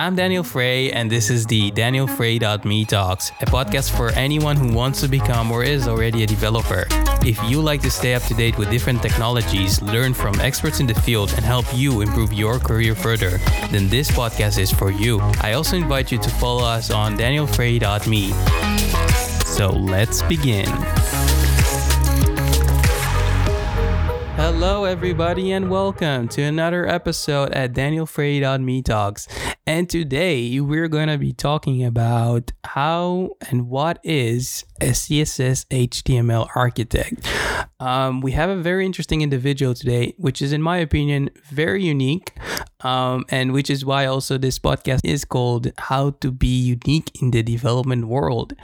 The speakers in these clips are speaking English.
I'm Daniel Frey, and this is the DanielFrey.me Talks, a podcast for anyone who wants to become or is already a developer. If you like to stay up to date with different technologies, learn from experts in the field, and help you improve your career further, then this podcast is for you. I also invite you to follow us on DanielFrey.me. So let's begin. Hello, everybody, and welcome to another episode at Daniel DanielFrey.me Talks. And today we're going to be talking about how and what is a CSS HTML architect. Um, we have a very interesting individual today, which is, in my opinion, very unique, um, and which is why also this podcast is called How to Be Unique in the Development World.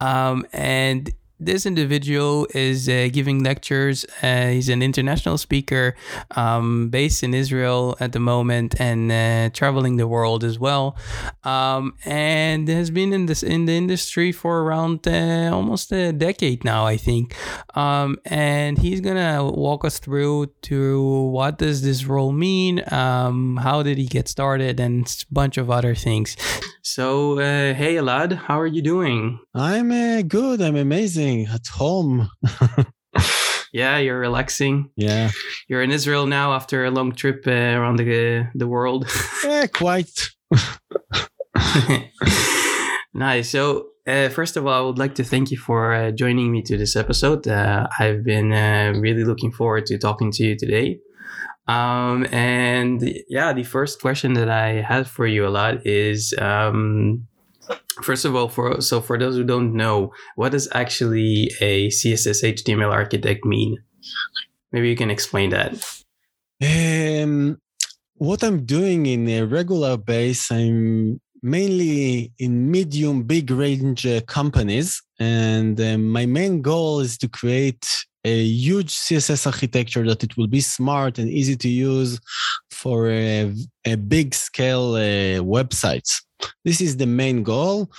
Um, and this individual is uh, giving lectures. Uh, he's an international speaker um, based in Israel at the moment and uh, traveling the world as well. Um, and has been in this in the industry for around uh, almost a decade now, I think. Um, and he's gonna walk us through to what does this role mean, um, how did he get started, and a bunch of other things. So, uh, hey, Elad, how are you doing? I'm uh, good. I'm amazing at home. yeah, you're relaxing. Yeah, you're in Israel now after a long trip uh, around the the world. yeah, quite. nice. So, uh, first of all, I would like to thank you for uh, joining me to this episode. Uh, I've been uh, really looking forward to talking to you today. Um, and yeah, the first question that I had for you Elad is, um, first of all, for so for those who don't know, what does actually a CSS HTML architect mean? Maybe you can explain that. Um, what I'm doing in a regular base, I'm mainly in medium big range uh, companies and uh, my main goal is to create a huge css architecture that it will be smart and easy to use for a, a big scale uh, websites this is the main goal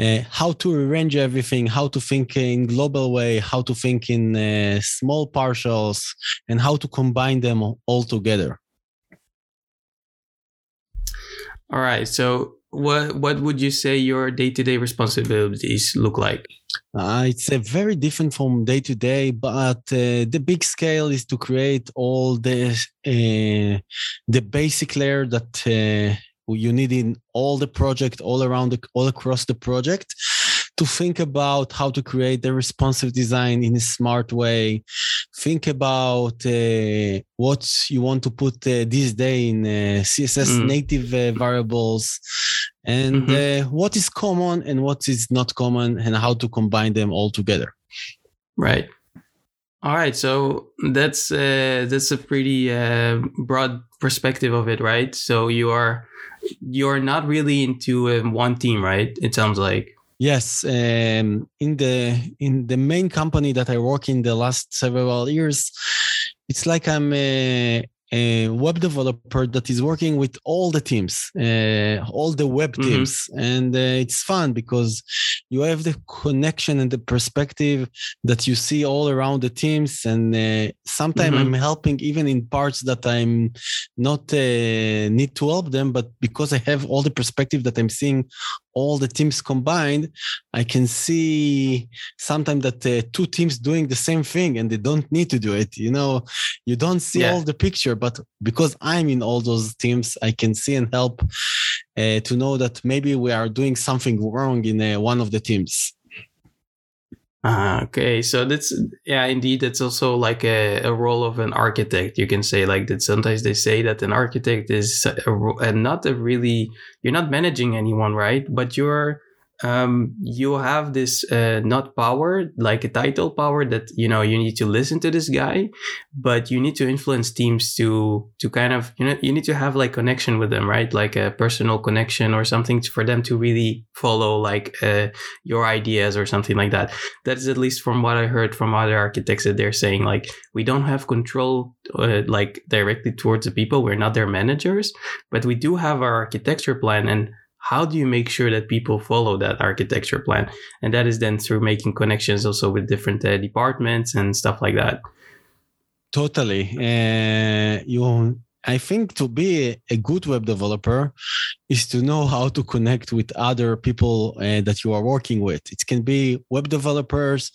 uh, how to arrange everything how to think in global way how to think in uh, small partials and how to combine them all together. All right so what what would you say your day-to-day responsibilities look like? Uh, it's a very different from day to day but uh, the big scale is to create all the uh, the basic layer that uh, you need in all the project all around the, all across the project to think about how to create the responsive design in a smart way. Think about uh, what you want to put uh, this day in uh, CSS mm. native uh, variables and mm-hmm. Uh, what is common and what is not common and how to combine them all together. Right. All right, so that's uh, that's a pretty uh, broad perspective of it, right? So you are you're not really into um, one team, right? It sounds like. Yes, um, in the in the main company that I work in the last several years, it's like I'm a, a web developer that is working with all the teams, uh, all the web mm-hmm. teams, and uh, it's fun because you have the connection and the perspective that you see all around the teams. And uh, sometimes mm-hmm. I'm helping even in parts that I'm not uh, need to help them, but because I have all the perspective that I'm seeing all the teams combined, I can see sometimes that uh, two teams doing the same thing and they don't need to do it. You know, you don't see yeah. all the picture, but because I'm in all those teams, I can see and help uh, to know that maybe we are doing something wrong in uh, one of the teams. Uh, okay, so that's yeah, indeed, that's also like a, a role of an architect. You can say like that. Sometimes they say that an architect is a, a, not a really you're not managing anyone, right? But you're um, you have this uh, not power like a title power that you know you need to listen to this guy but you need to influence teams to to kind of you know you need to have like connection with them right? Like a personal connection or something for them to really follow like uh, your ideas or something like that. That is at least from what i heard from other architects that they're saying like we don't have control uh, like directly towards the people. We're not their managers but we do have our architecture plan and how do you make sure that people follow that architecture plan? And that is then through making connections also with different uh, departments and stuff like that. Totally. Uh, you I think to be a good web developer is to know how to connect with other people uh, that you are working with. It can be web developers,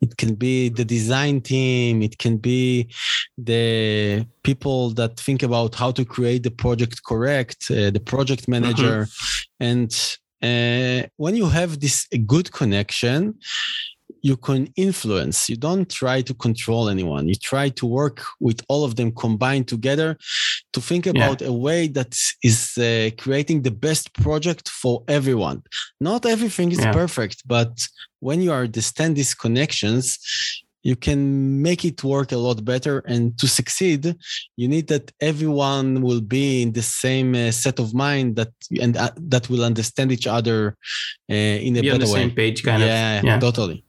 it can be the design team, it can be the people that think about how to create the project correct, uh, the project mm-hmm. manager. Mm-hmm. And uh, when you have this good connection, you can influence. You don't try to control anyone. You try to work with all of them combined together to think about yeah. a way that is uh, creating the best project for everyone. Not everything is yeah. perfect, but when you understand these connections, you can make it work a lot better. And to succeed, you need that everyone will be in the same uh, set of mind that and uh, that will understand each other uh, in a be better on the way. Same page, kind yeah, of. Yeah, totally.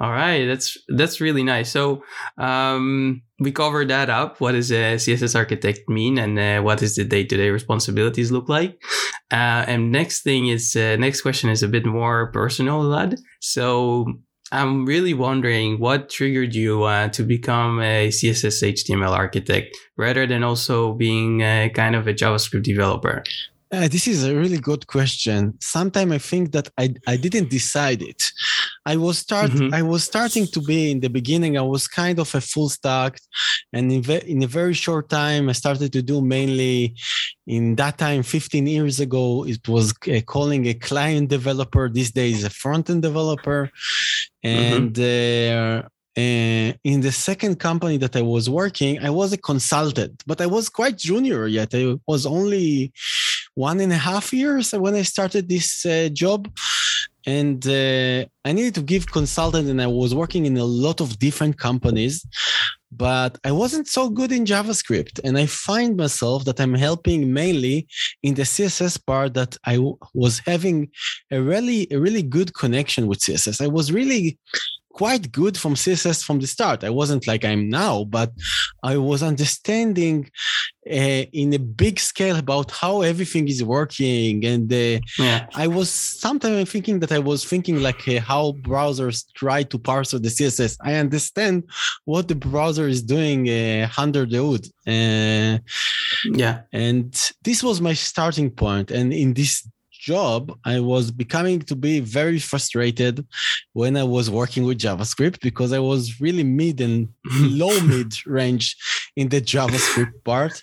All right, that's that's really nice. So um, we covered that up. What does a CSS architect mean, and uh, what does the day-to-day responsibilities look like? Uh, and next thing is uh, next question is a bit more personal, Elad. So I'm really wondering what triggered you uh, to become a CSS HTML architect rather than also being a kind of a JavaScript developer. Uh, this is a really good question. Sometimes I think that I, I didn't decide it. I was start mm-hmm. I was starting to be in the beginning. I was kind of a full stack, and in, ve- in a very short time, I started to do mainly. In that time, 15 years ago, it was uh, calling a client developer. These days, a front end developer, mm-hmm. and. Mm-hmm. Uh, uh, in the second company that I was working, I was a consultant, but I was quite junior yet. I was only one and a half years when I started this uh, job. And uh, I needed to give consultant, and I was working in a lot of different companies, but I wasn't so good in JavaScript. And I find myself that I'm helping mainly in the CSS part that I w- was having a really, a really good connection with CSS. I was really quite good from CSS from the start. I wasn't like I'm now, but I was understanding uh, in a big scale about how everything is working. And uh, yeah. I was sometimes thinking that I was thinking like uh, how browsers try to parse the CSS. I understand what the browser is doing uh, under the hood. Uh, yeah. And this was my starting point. And in this job, I was becoming to be very frustrated when I was working with JavaScript because I was really mid and low mid range in the JavaScript part.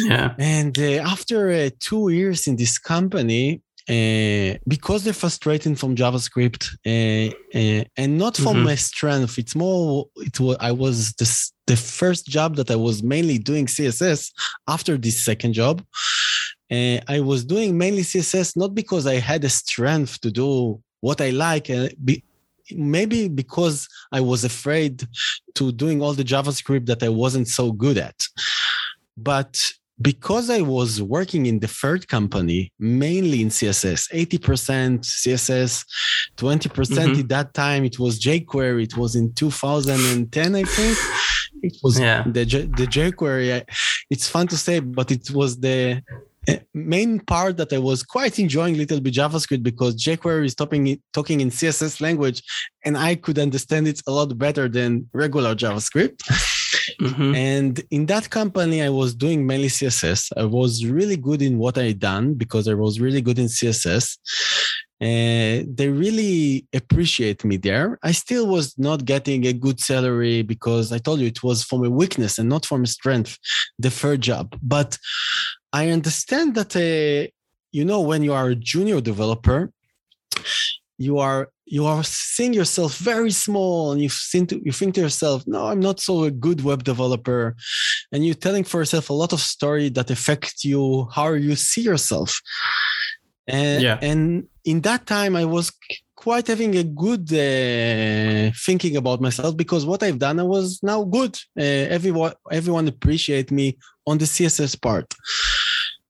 Yeah. And uh, after uh, two years in this company, uh, because they're frustrating from JavaScript uh, uh, and not from mm-hmm. my strength, it's more. It was I was this, the first job that I was mainly doing CSS after this second job, uh, I was doing mainly CSS not because I had a strength to do what I like, uh, be, maybe because I was afraid to doing all the JavaScript that I wasn't so good at. But because I was working in the third company, mainly in CSS, 80% CSS, 20% mm-hmm. at that time, it was jQuery. It was in 2010, I think. It was yeah. the, the jQuery. It's fun to say, but it was the main part that I was quite enjoying little bit JavaScript because jQuery is talking, talking in CSS language and I could understand it a lot better than regular JavaScript. Mm-hmm. And in that company, I was doing mainly CSS. I was really good in what I done because I was really good in CSS. And they really appreciate me there. I still was not getting a good salary because I told you it was from a weakness and not from a strength, the third job. But I understand that uh, you know when you are a junior developer, you are you are seeing yourself very small, and you think to, you think to yourself, "No, I'm not so a good web developer," and you're telling for yourself a lot of story that affect you how you see yourself. And, yeah. and in that time, I was quite having a good uh, thinking about myself because what I've done, I was now good. Uh, everyone, everyone appreciate me on the CSS part.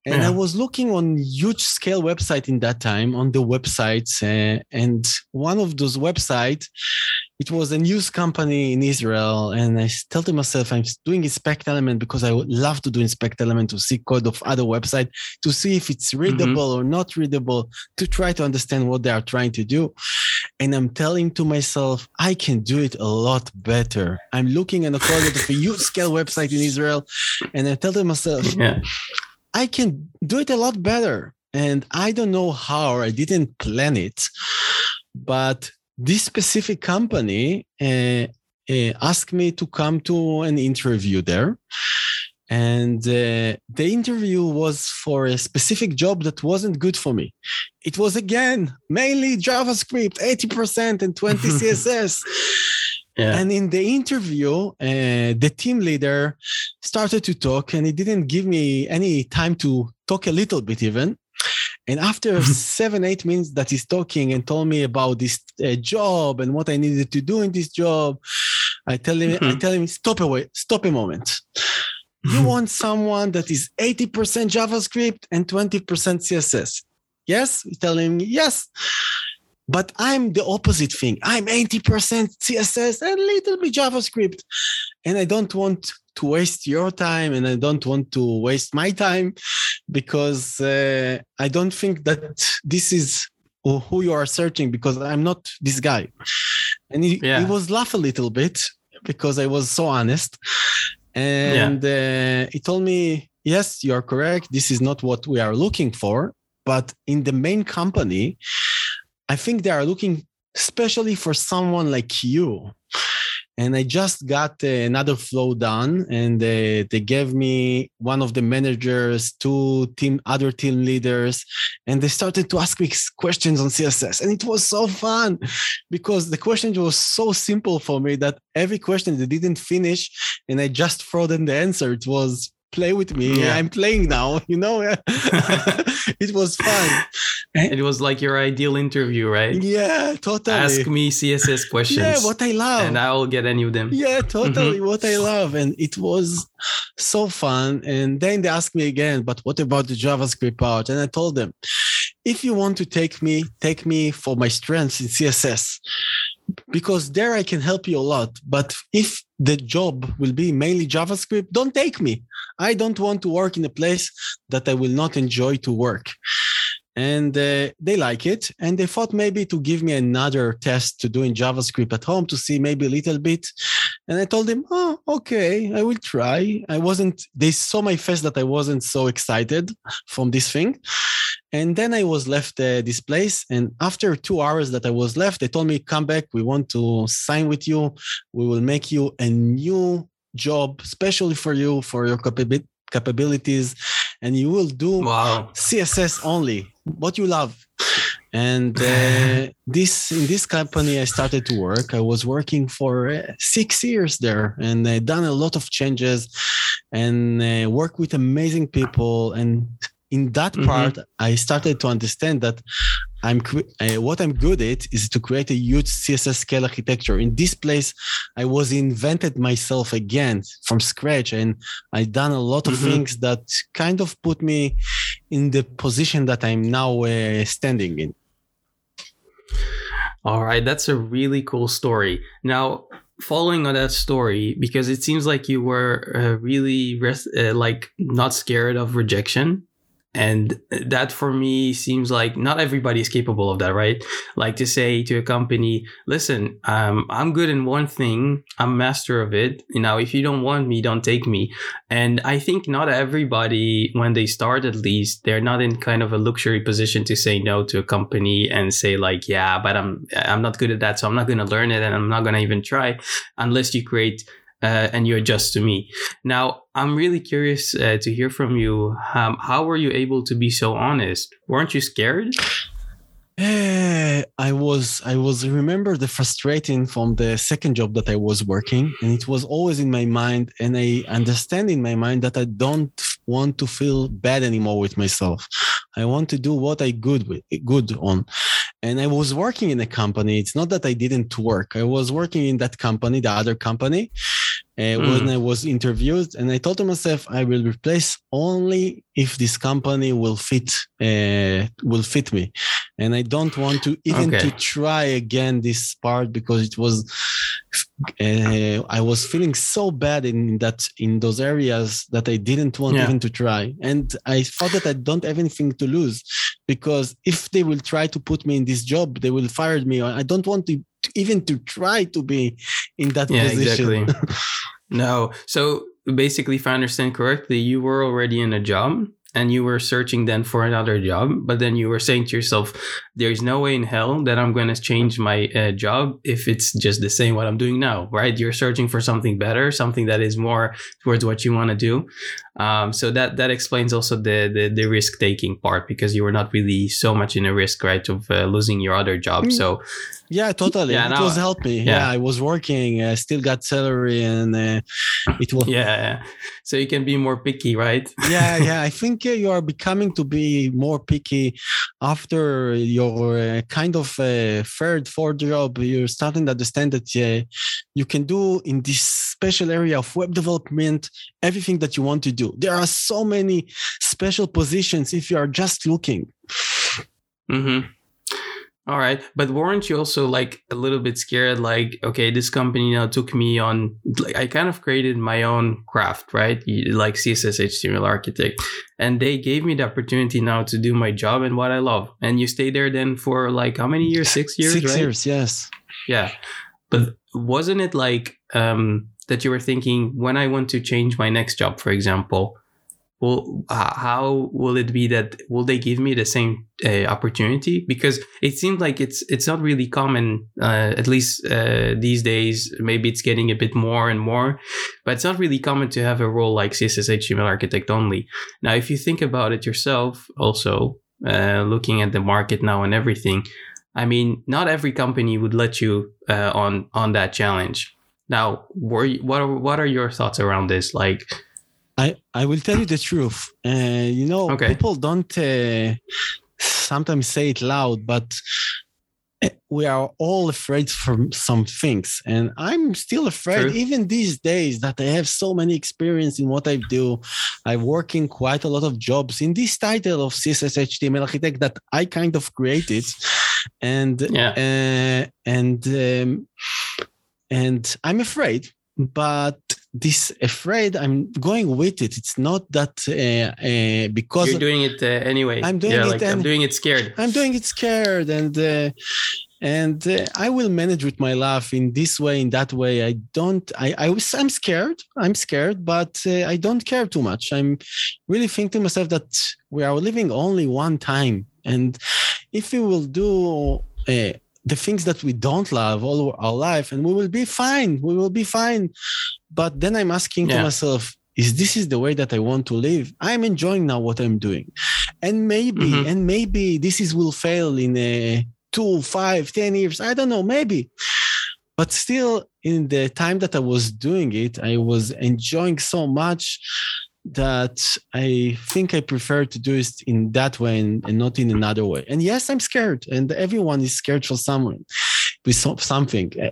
And yeah. I was looking on huge scale website in that time on the websites, uh, and one of those websites, it was a news company in Israel, and I tell to myself I'm doing inspect element because I would love to do inspect element to see code of other website to see if it's mm-hmm. readable mm-hmm. or not readable to try to understand what they are trying to do. And I'm telling to myself I can do it a lot better. I'm looking at a code of a huge scale website in Israel, and I tell to myself, yeah. I can do it a lot better. And I don't know how, I didn't plan it, but this specific company uh, uh, asked me to come to an interview there. And uh, the interview was for a specific job that wasn't good for me. It was again mainly JavaScript, 80% and 20 CSS. Yeah. And in the interview, uh, the team leader started to talk, and he didn't give me any time to talk a little bit, even. And after seven, eight minutes that he's talking and told me about this uh, job and what I needed to do in this job, I tell him, mm-hmm. I tell him, stop away, stop a moment. You want someone that is 80% JavaScript and 20% CSS. Yes? You tell him, yes. But I'm the opposite thing. I'm 80% CSS and a little bit JavaScript. And I don't want to waste your time and I don't want to waste my time because uh, I don't think that this is who you are searching because I'm not this guy. And he, yeah. he was laugh a little bit because I was so honest. And yeah. uh, he told me, yes, you are correct. This is not what we are looking for. But in the main company, I think they are looking especially for someone like you and I just got uh, another flow done, and uh, they gave me one of the managers, two team, other team leaders, and they started to ask me questions on CSS, and it was so fun because the question was so simple for me that every question they didn't finish, and I just throw them the answer. It was play with me. Yeah. I'm playing now, you know. it was fun. It was like your ideal interview, right? Yeah, totally. Ask me CSS questions. Yeah, what I love. And I will get any of them. Yeah, totally mm-hmm. what I love. And it was so fun. And then they asked me again, but what about the JavaScript part? And I told them, if you want to take me, take me for my strengths in CSS because there I can help you a lot. But if the job will be mainly JavaScript, don't take me. I don't want to work in a place that I will not enjoy to work. And uh, they like it. And they thought maybe to give me another test to do in JavaScript at home to see maybe a little bit. And I told them, oh, okay, I will try. I wasn't, they saw my face that I wasn't so excited from this thing. And then I was left uh, this place. And after two hours that I was left, they told me, come back. We want to sign with you. We will make you a new job, especially for you, for your capabilities. And you will do wow. CSS only, what you love. And uh, this in this company, I started to work. I was working for uh, six years there, and I done a lot of changes, and uh, work with amazing people. And in that mm-hmm. part, I started to understand that I'm uh, what I'm good at is to create a huge CSS scale architecture. In this place, I was invented myself again from scratch, and I done a lot of mm-hmm. things that kind of put me in the position that I'm now uh, standing in. All right, that's a really cool story. Now, following on that story, because it seems like you were uh, really res- uh, like not scared of rejection and that for me seems like not everybody is capable of that right? Like to say to a company listen um, i'm good in one thing. I'm master of it. You know if you don't want me don't take me. And i think not everybody when they start at least they're not in kind of a luxury position to say no to a company and say like yeah but i'm i'm not good at that so i'm not going to learn it and i'm not going to even try unless you create uh, and you adjust to me. Now, I'm really curious uh, to hear from you. Um, how were you able to be so honest? Weren't you scared? Uh, I was. I was. I Remember the frustrating from the second job that I was working, and it was always in my mind. And I understand in my mind that I don't want to feel bad anymore with myself. I want to do what I good with, good on. And I was working in a company. It's not that I didn't work. I was working in that company, the other company, uh, Hmm. when I was interviewed, and I told to myself, I will replace only if this company will fit uh, will fit me, and I don't want to even Okay. to try again this part because it was uh, I was feeling so bad in that in those areas that I didn't want Yeah. even to try, and I thought that I don't have anything to lose because if they will try to put me in this job, they will fire me. I don't want to even to try to be in that Yeah, position. exactly. no. So basically, if I understand correctly, you were already in a job and you were searching then for another job, but then you were saying to yourself, "There's no way in hell that I'm going to change my uh, job if it's just the same what I'm doing now." Right? You're searching for something better, something that is more towards what you want to do. Um, so that that explains also the the, the risk taking part because you were not really so much in a risk, right, of uh, losing your other job. Mm. So Yeah, totally. Yeah, it now- was helped me. yeah. Yeah. I was working. I still got salary, and uh, it was. yeah, so you can be more picky, right? yeah, yeah. I think uh, you are becoming to be more picky after your uh, kind of uh, third, fourth job. You're starting to understand that uh, you can do in this special area of web development everything that you want to do. There are so many special positions if you are just looking. Mm-hmm. All right, but weren't you also like a little bit scared? Like, okay, this company now took me on. Like, I kind of created my own craft, right? Like CSS HTML architect, and they gave me the opportunity now to do my job and what I love. And you stay there then for like how many years? Six years, Six right? years, yes. Yeah, but wasn't it like um, that you were thinking when I want to change my next job, for example? Well, h- how will it be that will they give me the same uh, opportunity? Because it seems like it's it's not really common, uh, at least uh, these days. Maybe it's getting a bit more and more, but it's not really common to have a role like CSS HTML architect only. Now, if you think about it yourself, also uh, looking at the market now and everything, I mean, not every company would let you uh, on on that challenge. Now, were you, what are, what are your thoughts around this? Like, I, I will tell you the truth. Uh, you know, Okay. people don't uh, sometimes say it loud, but uh, we are all afraid from some things. And I'm still afraid, True. even these days, that I have so many experience in what I do. I work in quite a lot of jobs in this title of CSS HTML architect that I kind of created. And Yeah. uh, and um, and I'm afraid, but this afraid I'm going with it. It's not that uh, uh, because you're doing it uh, anyway. I'm doing yeah, it like I'm doing it scared. I'm doing it scared and uh, and uh, I will manage with my life in this way, in that way. I don't. I I was. I'm scared. I'm scared, but uh, I don't care too much. I'm really thinking to myself that we are living only one time, and if we will do. Uh, the things that we don't love all our life and we will be fine we will be fine. But then i'm asking to myself is this is the way that i want to live? I'm enjoying now what i'm doing. And maybe Mhm. and maybe this is will fail in a two five ten years. I don't know maybe. But still in the time that i was doing it i was enjoying so much that i think i prefer to do it in that way and, and not in another way. And yes i'm scared and everyone is scared for someone with some, something. Uh,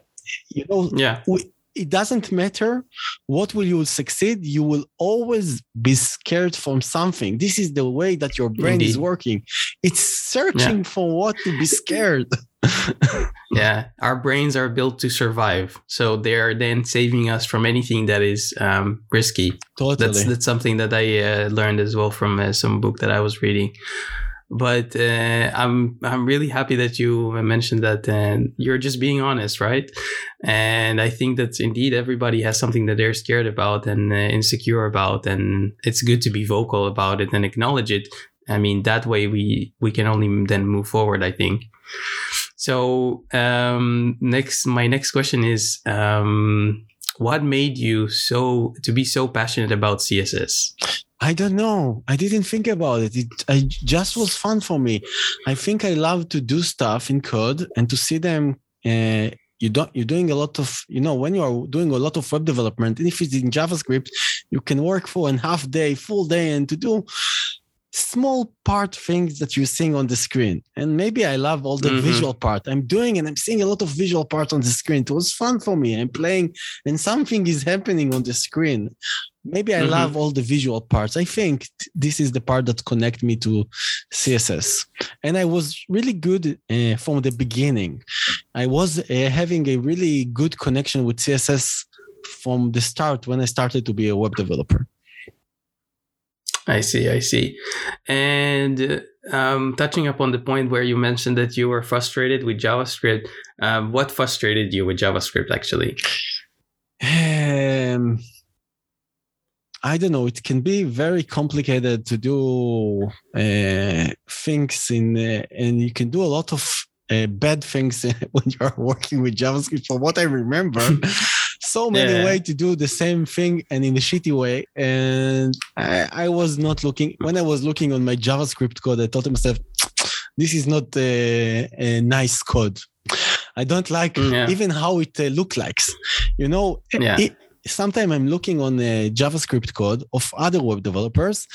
you know Yeah, we, it doesn't matter what will you succeed you will always be scared from something this is the way that your brain is working it's searching for what to be scared yeah. Our brains are built to survive, so they're then saving us from anything that is um, risky. totally That's that's something that I uh, learned as well from uh, some book that I was reading. But uh, I'm I'm really happy that you mentioned that uh, you're just being honest, right? And I think that indeed everybody has something that they're scared about and uh, insecure about, and it's good to be vocal about it and acknowledge it. I mean, that way we we can only then move forward. I think. So um, next, my next question is, um, what made you so to be so passionate about CSS? I don't know. I didn't think about it. It I just was fun for me. I think I love to do stuff in code and to see them. Uh, you don't. You're doing a lot of. You know, when you are doing a lot of web development, and if it's in JavaScript, you can work for a half day, full day, and to do small part things that you're seeing on the screen. And maybe I love all the Mhm. visual part. I'm doing and I'm seeing a lot of visual part on the screen. It was fun for me. I'm playing and something is happening on the screen. Maybe I Mhm. love all the visual parts. I think this is the part that connect me to CSS. And I was really good uh, from the beginning. I was uh, having a really good connection with CSS from the start when I started to be a web developer. I see, I see. And um, touching upon the point where you mentioned that you were frustrated with JavaScript, um, what frustrated you with JavaScript actually? Um, I don't know. It can be very complicated to do uh, things in, uh, and you can do a lot of uh, bad things when you are working with JavaScript. From what I remember, so many Yeah. ways to do the same thing and in a shitty way. And I, I was not looking when I was looking on my JavaScript code. I thought to myself, this is not a, a nice code. I don't like Yeah. even how it uh, look like. You know, Yeah. it, sometimes I'm looking on a JavaScript code of other web developers,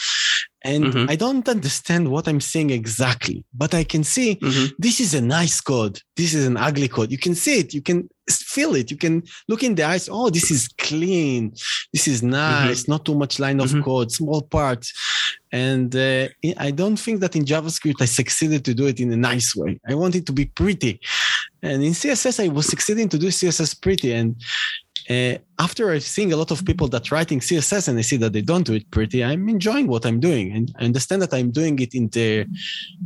and Mhm. I don't understand what I'm seeing exactly, but I can see Mhm. this is a nice code. This is an ugly code. You can see it. You can feel it. You can look in the eyes. Oh, this is clean. This is nice. Not too much line of Mhm. code, small parts. And uh, I- I don't think that in JavaScript I succeeded to do it in a nice way. I want it to be pretty. And in CSS, I was succeeding to do CSS pretty. And uh, after I've seen a lot of people that writing CSS and I see that they don't do it pretty, I'm enjoying what I'm doing. And I understand that I'm doing it in the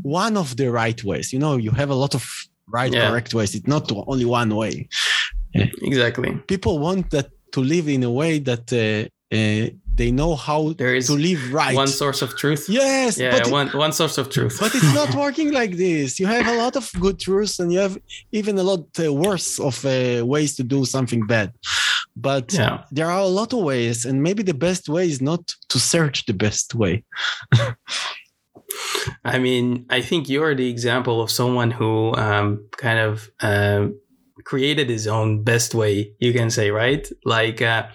one of the right ways. You know, you have a lot of right, Yeah. correct ways. It's not only one way. Exactly. People want that to live in a way that uh, uh, they know how There is to live right. one source of truth. yes, Yeah, but, it- one one source of truth. but it's not working like this. You have a lot of good truths and you have even a lot uh, worse of uh, ways to do something bad. But yeah. there are a lot of ways, and maybe the best way is not to search the best way. I mean, I think you're the example of someone who um, kind of um, created his own best way. You can say, right? Like uh,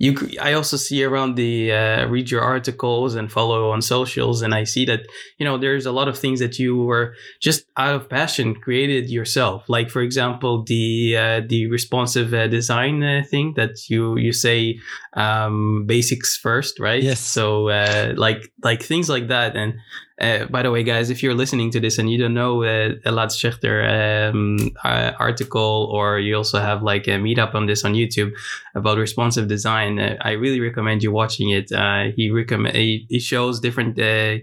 you, i also see around the uh, read your articles and follow on socials, and I see that you know there's a lot of things that you were just out of passion created yourself. Like for example, the uh, the responsive uh, design uh, thing that you you say um, basics first, right? Yes. So uh, like like things like that, and uh, by the way, guys, if you're listening to this and you don't know uh, Elad Shechter um, uh, article, or you also have like a meetup on this on YouTube about responsive design, uh, I really recommend you watching it. He recommend he, he shows different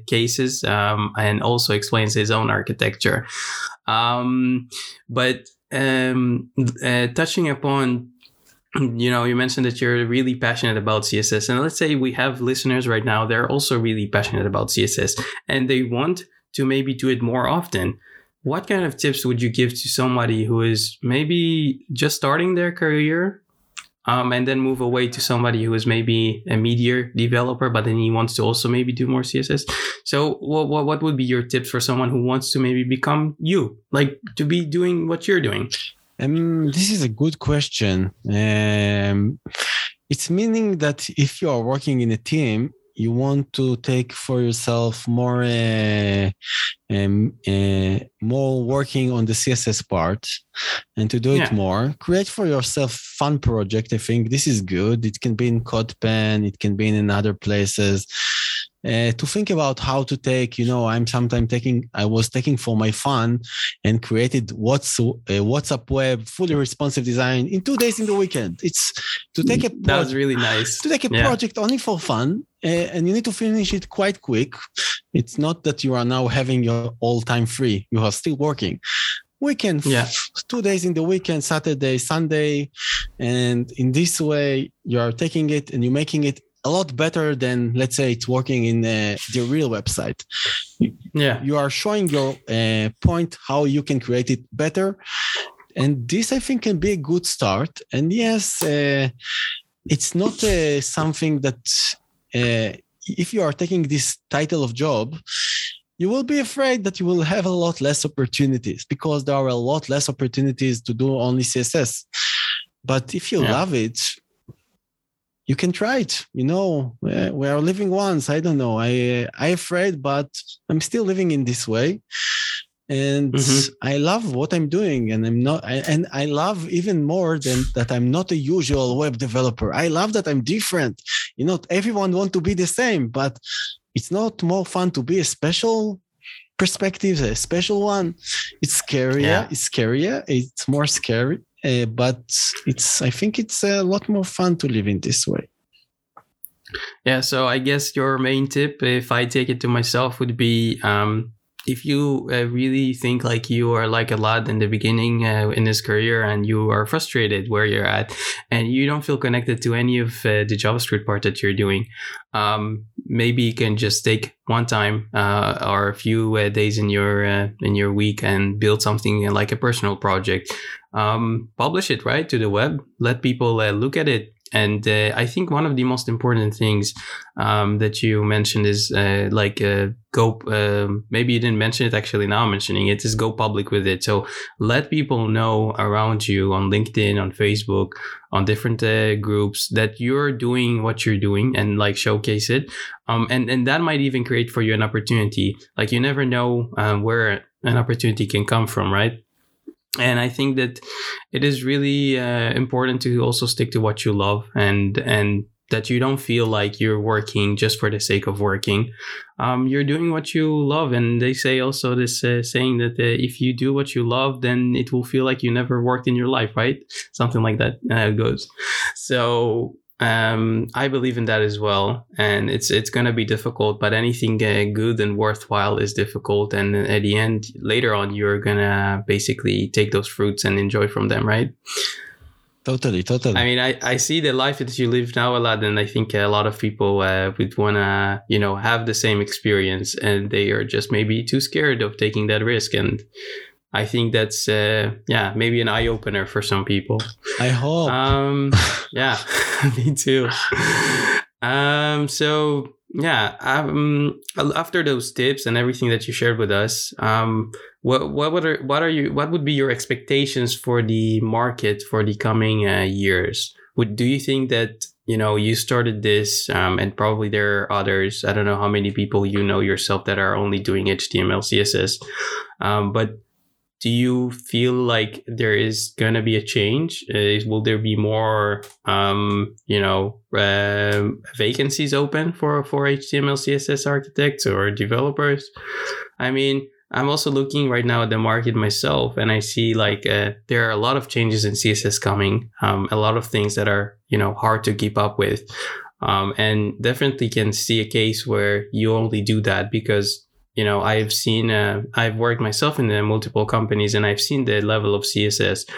cases um, and also explains his own architecture. Um, but uh, touching upon you know, you mentioned that you're really passionate about CSS. And let's say we have listeners right now, they're also really passionate about CSS and they want to maybe do it more often. What kind of tips would you give to somebody who is maybe just starting their career um, and then move away to somebody who is maybe a media developer, but then he wants to also maybe do more CSS? So, what, what, what would be your tips for someone who wants to maybe become you, like to be doing what you're doing? Um, this is a good question. Um, it's meaning that if you are working in a team, you want to take for yourself more, uh, um, uh, more working on the CSS part, and to do Yeah. it more. Create for yourself fun project. I think this is good. It can be in CodePen. It can be in other places. Uh, to think about how to take, you know, I'm sometimes taking, I was taking for my fun and created what's uh, WhatsApp web fully responsive design in two days in the weekend. It's to take a That was really nice. to take a Yeah. project only for fun, uh, and you need to finish it quite quick. It's not that you are now having your all time free; you are still working. Weekend, Yeah. two days in the weekend, Saturday, Sunday, and in this way you are taking it and you're making it a lot better than let's say it's working in uh, the real website Yeah. you are showing your uh, point how you can create it better and this i think can be a good start and yes uh, it's not uh, something that uh, if you are taking this title of job you will be afraid that you will have a lot less opportunities because there are a lot less opportunities to do only css but if you Yeah. love it you can try it. You know, we are living once. I don't know. I I afraid, but I'm still living in this way and mm-hmm. i love what i'm doing and i'm not I, and i love even more than that i'm not a usual web developer i love that i'm different you know everyone want to be the same but it's not more fun to be a special perspective a special one it's scarier yeah. it's scarier it's more scary uh, but it's i think it's a lot more fun to live in this way. Yeah so i guess your main tip if i take it to myself would be um, if you uh, really think like you are like a lot in the beginning uh, in this career and you are frustrated where you're at and you don't feel connected to any of uh, the javascript part that you're doing um, maybe you can just take one time uh, or a few uh, days in your uh, in your week and build something like a personal project um, publish it right to the web let people look at it and uh, I think one of the most important things um, that you mentioned is uh, like uh, go. Um, maybe you didn't mention it actually. Now I'm mentioning it is go public with it. So let people know around you on LinkedIn, on Facebook, on different uh, groups that you're doing what you're doing and like showcase it. Um, and and that might even create for you an opportunity. Like you never know um, where an opportunity can come from, right? And I think that it is really uh, important to also stick to what you love and and that you don't feel like you're working just for the sake of working. Um, you're doing what you love, and they say also this uh, saying that uh, if you do what you love, then it will feel like you never worked in your life, right? Something like that uh, goes. So um, I believe in that as well, and it's it's gonna be difficult. But anything uh, good and worthwhile is difficult, and at the end, later on, you're gonna basically take those fruits and enjoy from them, right? Totally, totally. I mean, I, I see the life that you live now a lot, and I think a lot of people uh, would wanna you know have the same experience, and they are just maybe too scared of taking that risk, and I think that's uh, yeah maybe an eye opener for some people. I hope. Um, yeah, me too. Um, so yeah, um, after those tips and everything that you shared with us, um, what what what are what are you what would be your expectations for the market for the coming uh, years? Would do you think that you know you started this um, and probably there are others i don't know how many people you know yourself that are only doing html css um, but do you feel like there is going to be a change? Will there be more, um, you know, uh, vacancies open for, for HTML, CSS architects or developers? I mean, I'm also looking right now at the market myself, and I see like uh, there are a lot of changes in CSS coming, um, a lot of things that are, you know, hard to keep up with. Um, and definitely can see a case where you only do that because you know i've seen uh, i've worked myself in multiple companies and i've seen the level of css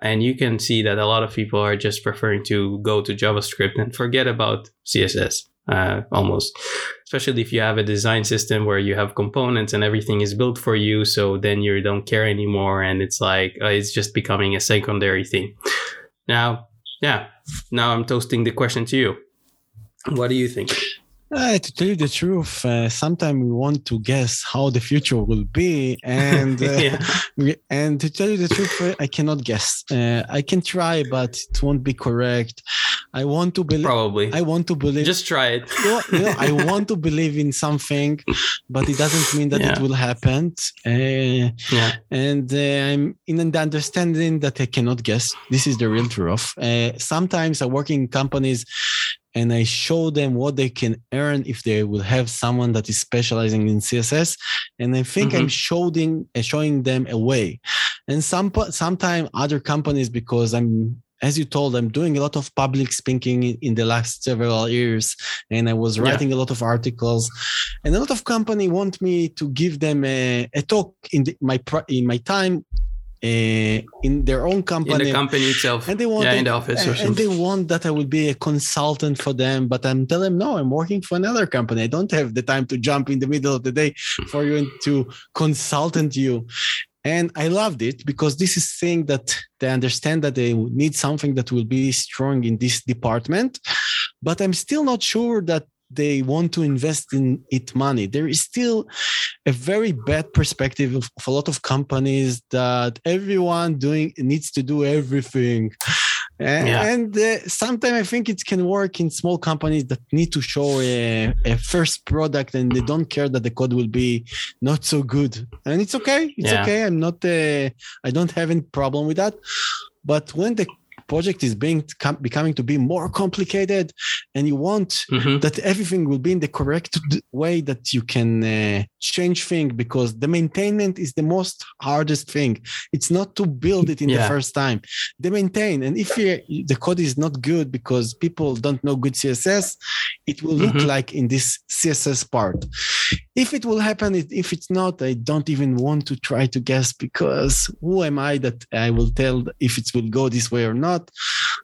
and you can see that a lot of people are just preferring to go to javascript and forget about css uh, almost. Especially if you have a design system where you have components and everything is built for you so then you don't care anymore and it's like uh, it's just becoming a secondary thing. Now yeah now i'm toasting the question to you. What do you think uh, to tell you the truth, uh, sometimes we want to guess how the future will be, and uh, yeah. and to tell you the truth, uh, I cannot guess. Uh, I can try, but it won't be correct. I want to believe. Probably. I want to believe. Just try it. you know, you know, I want to believe in something, but it doesn't mean that yeah. it will happen. Uh, yeah. And I'm in the understanding that I cannot guess. This is the real truth. sometimes I work in companies and I show them what they can earn if they will have someone that is specializing in CSS. And I think mm-hmm. I'm showing uh, showing them a way. And some sometime other companies because I'm as you told, I'm doing a lot of public speaking in the last several years, and I was writing yeah. a lot of articles, and a lot of company want me to give them a, a talk in the, my in my time Uh, in their own company. In the company itself. And they want yeah, in the office and, and they want that i will be a consultant for them but i'm telling them no i'm working for another company. I don't have the time to jump in the middle of the day for you to consultant you. And i loved it because this is saying that they understand that they need something that will be strong in this department but i'm still not sure that they want to invest in it money. There is still a very bad perspective of, of, a lot of companies that everyone doing needs to do everything. And, yeah. and uh, sometimes I think it can work in small companies that need to show a, a, first product and they don't care that the code will be not so good. And it's okay. It's yeah. okay. I'm not, uh, I don't have any problem with that. But when the project is being becoming to be more complicated and you want mm-hmm. that everything will be in the correct way that you can uh, change things because the maintenance is the most hardest thing it's not to build it in yeah. the first time the maintain and if the code is not good because people don't know good css it will look mm-hmm. like in this css part if it will happen if it's not i don't even want to try to guess because who am i that i will tell if it will go this way or not.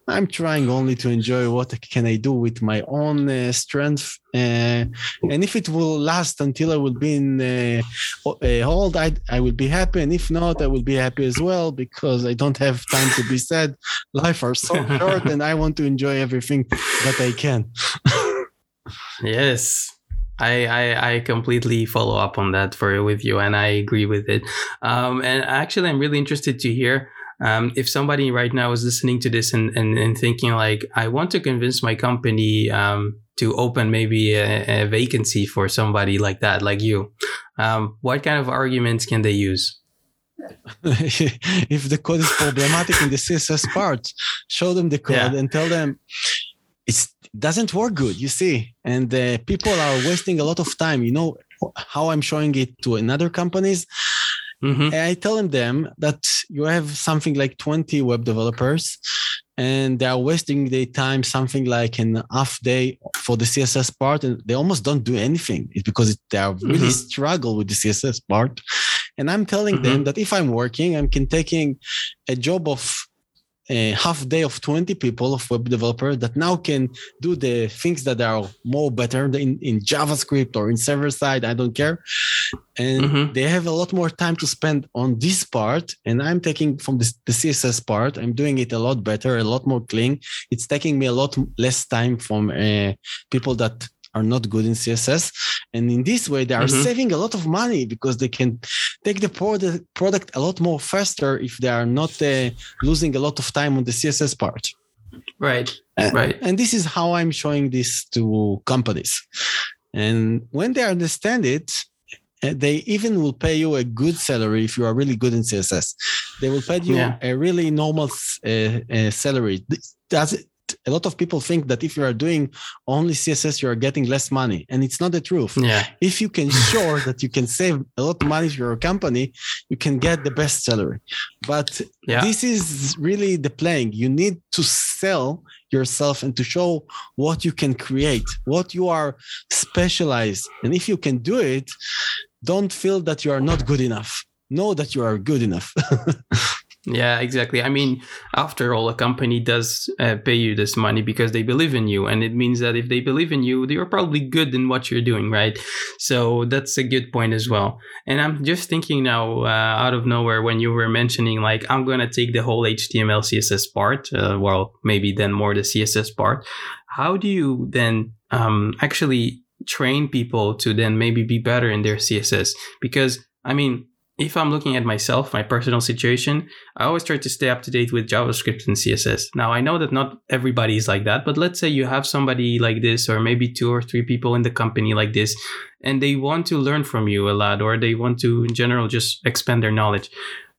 I'm trying only to enjoy what can I do with my own uh, strength. Uh, and if it will last until I will be in uh, uh, old, I, I will be happy. And if not, I will be happy as well because I don't have time to be sad. Life are so short and I want to enjoy everything that I can. yes. I, I, I completely follow up on that for with you and I agree with it. Um, and actually I'm really interested to hear um, if somebody right now is listening to this and, and, and thinking like i want to convince my company um, to open maybe a, a, vacancy for somebody like that like you um, what kind of arguments can they use if the code is problematic in the css part show them the code yeah. and tell them it doesn't work good you see and uh, people are wasting a lot of time you know how i'm showing it to another companies Mm-hmm. I tell them that you have something like 20 web developers and they are wasting their time something like an half day for the css part and they almost don't do anything it's because they are really mm-hmm. struggle with the css part and i'm telling mm-hmm. them that if i'm working i'm taking a job of a half day of 20 people of web developer that now can do the things that are more better in, in javascript or in server side i don't care and mm-hmm. they have a lot more time to spend on this part and i'm taking from this, the css part i'm doing it a lot better a lot more clean it's taking me a lot less time from uh, people that are not good in css and in this way they are mm-hmm. saving a lot of money because they can take the product product a lot more faster if they are not uh, losing a lot of time on the css part. Right and, right. and this is how i'm showing this to companies. And when they understand it uh, they even will pay you a good salary if you are really good in css they will pay you yeah. a really normal uh, uh, salary. Does a lot of people think that if you are doing only css you are getting less money and it's not the truth. Yeah. If you can show that you can save a lot of money for your company you can get the best salary. But yeah. this is really the playing. You need to sell yourself and to show what you can create what you are specialized. And if you can do it don't feel that you are not good enough. Know that you are good enough Yeah, exactly. I mean, after all, a company does uh, pay you this money because they believe in you. And it means that if they believe in you, you're probably good in what you're doing, right? So that's a good point as well. And I'm just thinking now, uh, out of nowhere, when you were mentioning, like, I'm going to take the whole HTML, CSS part, uh, well, maybe then more the CSS part. How do you then um, actually train people to then maybe be better in their CSS? Because, I mean, if I'm looking at myself, my personal situation, I always try to stay up to date with JavaScript and CSS. Now, I know that not everybody is like that, but let's say you have somebody like this, or maybe two or three people in the company like this, and they want to learn from you a lot, or they want to, in general, just expand their knowledge.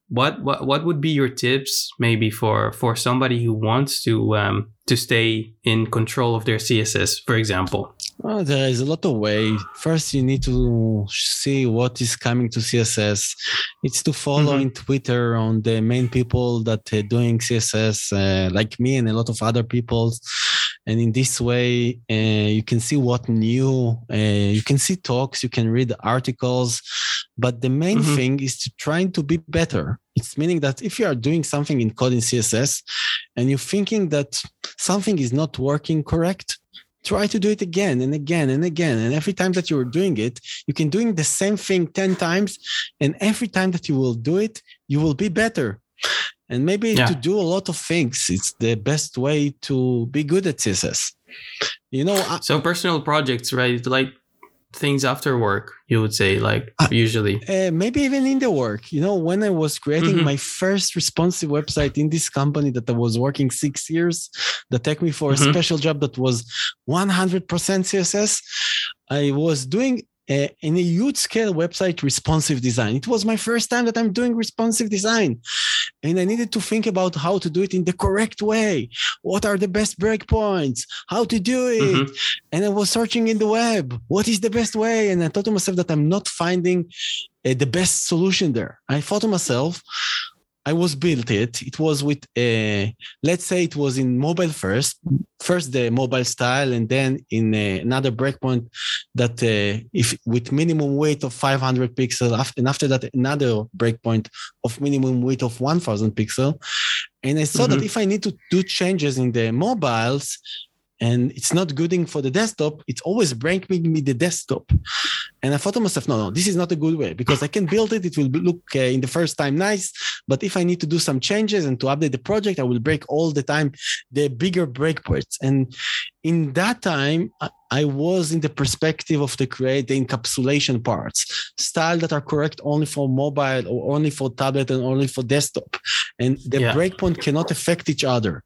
What what what would be your tips, maybe for for somebody who wants to um, to stay in control of their CSS, for example? Oh, there is a lot of way. First, you need to see what is coming to CSS. It's to follow mm-hmm. in Twitter on the main people that are doing CSS, uh, like me and a lot of other people. And in this way, uh, you can see what new. Uh, you can see talks. You can read articles. But the main mm-hmm. thing is to trying to be better. It's meaning that if you are doing something in code in CSS, and you're thinking that something is not working correct try to do it again and again and again and every time that you're doing it you can doing the same thing 10 times and every time that you will do it you will be better and maybe yeah. to do a lot of things it's the best way to be good at css you know I- so personal projects right like things after work you would say like uh, usually uh, maybe even in the work you know when i was creating mm-hmm. my first responsive website in this company that i was working six years that took me for mm-hmm. a special job that was 100% css i was doing uh, in a huge scale website responsive design. It was my first time that I'm doing responsive design. And I needed to think about how to do it in the correct way. What are the best breakpoints? How to do it? Mm-hmm. And I was searching in the web. What is the best way? And I thought to myself that I'm not finding uh, the best solution there. I thought to myself, I was built it. It was with a, let's say it was in mobile first, first the mobile style, and then in a, another breakpoint that uh, if with minimum weight of 500 pixel, and after that another breakpoint of minimum weight of 1000 pixel. And I saw mm-hmm. that if I need to do changes in the mobiles, and it's not good for the desktop, it's always breaking me the desktop. And I thought to myself, no, no, this is not a good way because I can build it. It will look uh, in the first time nice. But if I need to do some changes and to update the project, I will break all the time the bigger breakpoints. And in that time, I was in the perspective of the create the encapsulation parts, style that are correct only for mobile or only for tablet and only for desktop. And the yeah. breakpoint cannot affect each other.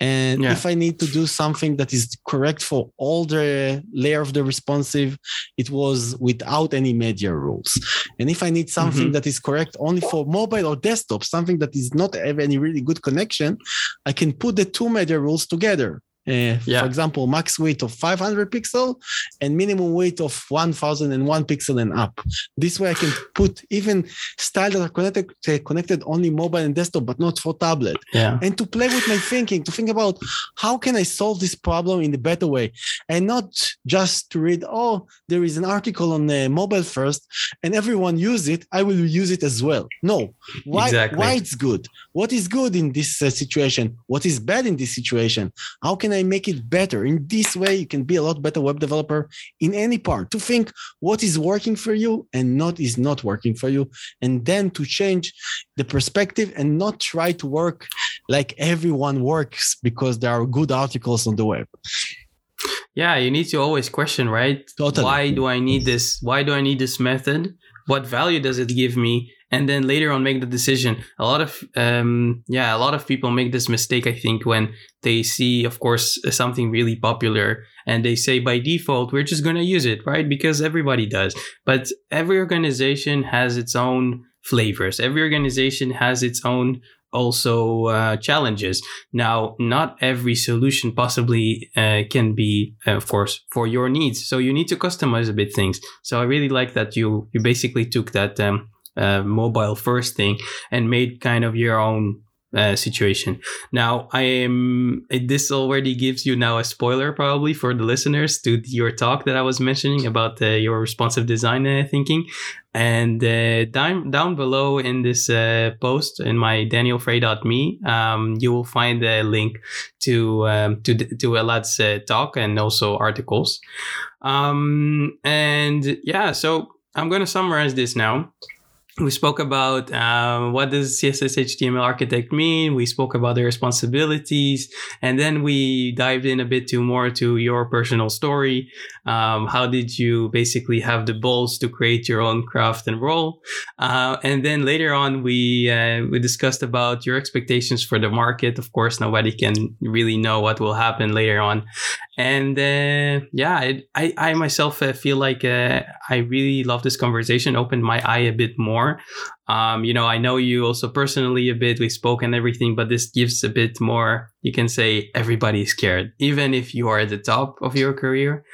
And yeah. if I need to do something that is correct for all the layer of the responsive, it was without any media rules. And if I need something mm-hmm. that is correct only for mobile or desktop, something that is not have any really good connection, I can put the two media rules together. Uh, yeah. For example, max weight of 500 pixel and minimum weight of 1001 pixel and up. This way I can put even style that are connected, uh, connected only mobile and desktop, but not for tablet. Yeah. And to play with my thinking, to think about how can I solve this problem in the better way and not just to read, oh, there is an article on uh, mobile first and everyone use it. I will use it as well. No, why, exactly. why it's good? What is good in this uh, situation? What is bad in this situation? How can I I make it better? In this way, you can be a lot better web developer in any part to think what is working for you and not is not working for you. And then to change the perspective and not try to work like everyone works because there are good articles on the web. Yeah, you need to always question, right? Totally. Why do I need this? Why do I need this method? What value does it give me? And then later on make the decision. A lot of um, yeah, a lot of people make this mistake. I think when they see, of course, something really popular and they say by default we're just gonna use it, right? Because everybody does. But every organization has its own flavors. Every organization has its own also uh, challenges. Now, not every solution possibly uh, can be, uh, course, for your needs. So you need to customize a bit things. So I really like that you you basically took that um, uh, mobile first thing and made kind of your own uh, situation. Now, I am. This already gives you now a spoiler, probably for the listeners to your talk that I was mentioning about uh, your responsive design uh, thinking. And uh, down down below in this uh, post in my danielfrey.me, um, you will find a link to um, to to Elad's talk and also articles. Um, and yeah, so I'm going to summarize this now we spoke about uh, what does css html architect mean? We spoke about the responsibilities. And then we dived in a bit to more to your personal story um, how did you basically have the balls to create your own craft and role? Uh, and then later on we uh, we discussed about your expectations for the market. Of course nobody can really know what will happen later on. And uh, yeah I, I myself uh, feel like uh, i really love this conversation opened my eye a bit more. Um, you know i know you also personally a bit we spoke and everything but this gives a bit more you can say everybody's scared even if you are at the top of your career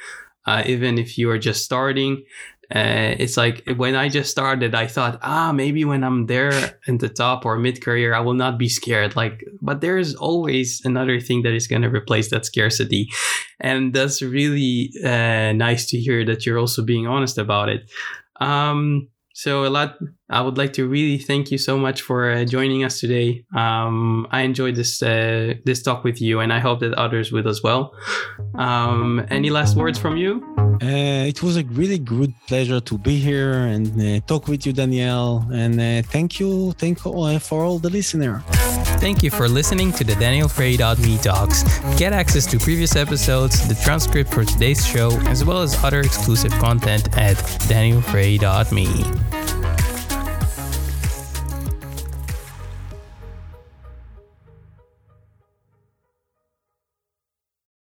uh, even if you are just starting uh, it's like when I just started, I thought, ah, maybe when I'm there in the top or mid career, I will not be scared. Like, but there's always another thing that is going to replace that scarcity. And that's really uh, nice to hear that you're also being honest about it. Um, so Elad, I would like to really thank you so much for uh, joining us today. Um, I enjoyed this uh, this talk with you, and I hope that others will as well. Um, any last words from you? Uh, it was a really good pleasure to be here and uh, talk with you, Daniel. And uh, thank you, thank you uh, for all the listener. Thank you for listening to the Daniel DanielFrey.me talks. Get access to previous episodes, the transcript for today's show, as well as other exclusive content at DanielFrey.me.